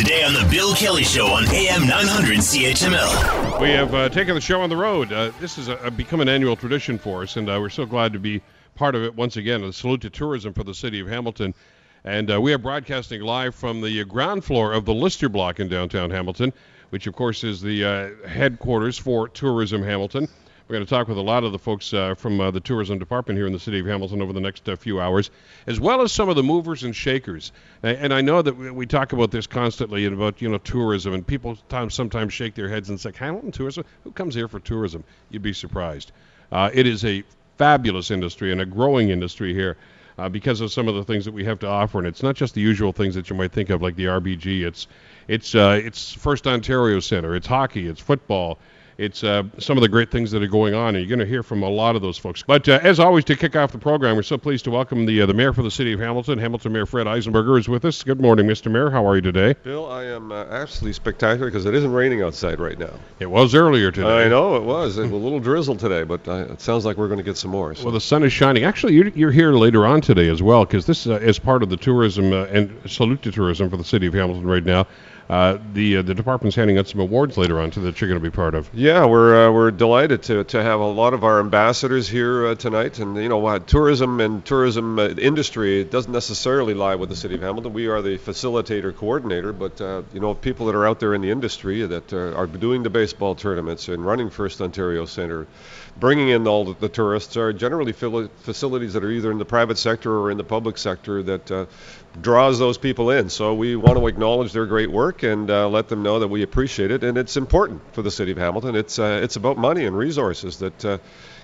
Today on The Bill Kelly Show on AM 900 CHML. We have uh, taken the show on the road. Uh, this has become an annual tradition for us, and uh, we're so glad to be part of it once again. A salute to tourism for the city of Hamilton. And uh, we are broadcasting live from the ground floor of the Lister Block in downtown Hamilton, which, of course, is the uh, headquarters for Tourism Hamilton. We're going to talk with a lot of the folks uh, from uh, the tourism department here in the city of Hamilton over the next uh, few hours, as well as some of the movers and shakers. And, I know that we, talk about this constantly and about you know tourism, and people time, sometimes shake their heads and say, "Hamilton tourism? Who comes here for tourism?" You'd be surprised. Uh, it is a fabulous industry and a growing industry here. Uh, because of some of the things that we have to offer, and it's not just the usual things that you might think of, like the RBG. It's it's uh, it's First Ontario Centre. It's hockey. It's football it's uh, some of the great things that are going on, and you're going to hear from a lot of those folks. But uh, as always, to kick off the program, we're so pleased to welcome the uh, the mayor for the city of Hamilton, Hamilton Mayor Fred Eisenberger, is with us. Good morning, Mr. Mayor. How are you today? Bill, I am uh, absolutely spectacular because it isn't raining outside right now. It was earlier today. I know it was. It was a little drizzle today, but uh, it sounds like we're going to get some more. So. Well, the sun is shining. Actually, you're, you're here later on today as well because this uh, is part of the tourism and salute to tourism for the city of Hamilton right now. Uh, the uh, the department's handing out some awards later on too that you're going to be part of. Yeah, we're uh, we're delighted to, to have a lot of our ambassadors here uh, tonight, and you know tourism and tourism uh, industry doesn't necessarily lie with the city of Hamilton. We are the facilitator coordinator, but you know people that are out there in the industry that are doing the baseball tournaments and running First Ontario Centre, bringing in all the, the tourists are generally facilities that are either in the private sector or in the public sector that draws those people in. So we want to acknowledge their great work and uh, let them know that we appreciate it. And it's important for the city of Hamilton. It's uh, it's about money and resources that uh,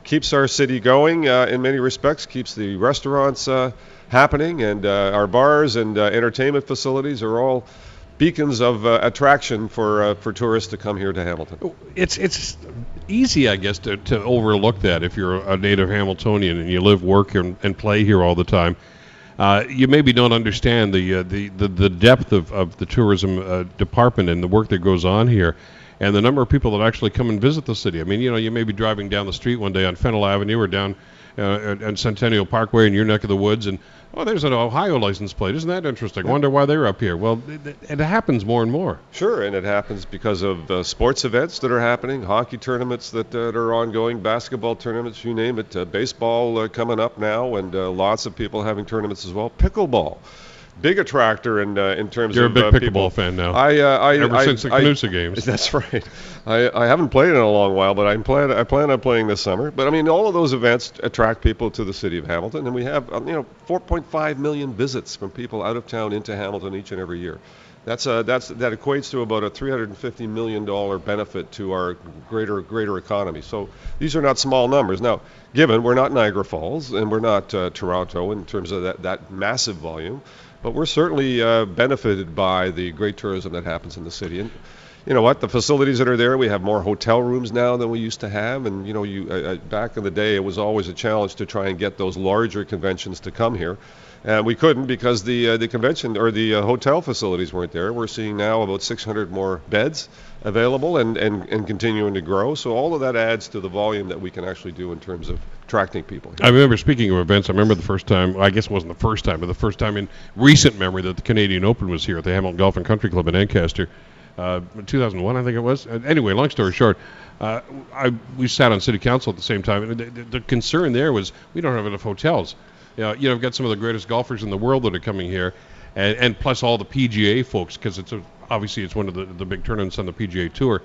keeps our city going uh, in many respects, keeps the restaurants uh, happening, and uh, our bars and entertainment facilities are all beacons of attraction for for tourists to come here to Hamilton. It's it's easy, I guess, to, to overlook that if you're a native Hamiltonian and you live, work, and, and play here all the time uh, you maybe don't understand the, uh, the, the, the depth of, of the tourism uh, department and the work that goes on here and the number of people that actually come and visit the city. I mean, you know, you may be driving down the street one day on Fennell Avenue or down uh, on Centennial Parkway in your neck of the woods, and oh, there's an Ohio license plate. Isn't that interesting? I wonder why they're up here. Well, it, it, happens more and more. Sure, and it happens because of uh, sports events that are happening, hockey tournaments that, uh, that are ongoing, basketball tournaments, you name it, uh, baseball uh, coming up now, and uh, lots of people having tournaments as well. Pickleball big attractor in uh, in terms You're of a big uh, pickleball fan now. I, uh, I ever I, since the Canusa games. That's right. I, I haven't played in a long while, but I plan I plan on playing this summer. But I mean, all of those events attract people to the city of Hamilton, and we have um, you know 4.5 million visits from people out of town into Hamilton each and every year. That's a, that's that equates to about a 350 million dollar benefit to our greater greater economy. So these are not small numbers. Now, given we're not Niagara Falls and we're not uh, Toronto in terms of that, that massive volume, but we're certainly uh, benefited by the great tourism that happens in the city. And you know what? The facilities that are there, we have more hotel rooms now than we used to have. And you know, you uh, uh back in the day, it was always a challenge to try and get those larger conventions to come here. And we couldn't because the uh, the convention or the uh, hotel facilities weren't there. We're seeing now about 600 more beds available and, and, and continuing to grow. So all of that adds to the volume that we can actually do in terms of attracting people. I remember speaking of events. I remember the first time. I guess it wasn't the first time, but the first time in recent memory that the Canadian Open was here at the Hamilton Golf and Country Club in Ancaster. Uh, 2001, I think it was. Uh, anyway, long story short, uh, I, we sat on city council at the same time, and the, the, concern there was we don't have enough hotels. You know, you know, I've got some of the greatest golfers in the world that are coming here, and, and plus all the PGA folks because it's a, obviously it's one of the, the big tournaments on the PGA Tour.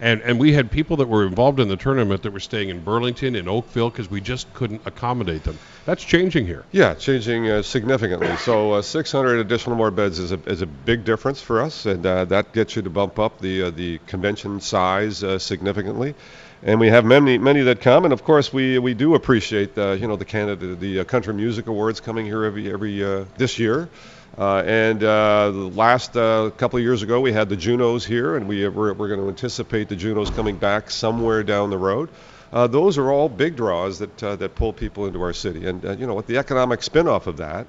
And, and we had people that were involved in the tournament that were staying in Burlington, in Oakville, because we just couldn't accommodate them. That's changing here. Yeah, changing uh, significantly. So uh, 600 additional more beds is a, is a big difference for us, and uh, that gets you to bump up the uh, the convention size uh, significantly. And we have many many that come, and of course we we do appreciate the you know the Canada the uh, Country Music Awards coming here every every this year. Uh, and uh, the last uh, couple of years ago, we had the Junos here, and we, we're, we're going to anticipate the Junos coming back somewhere down the road. Uh, those are all big draws that uh, that pull people into our city, and uh, you know what? The economic spin-off of that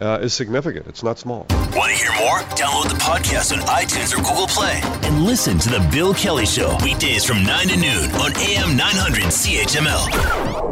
is significant. It's not small. Want to hear more? Download the podcast on iTunes or Google Play and listen to the Bill Kelly Show weekdays from 9 to noon on AM 900 CHML.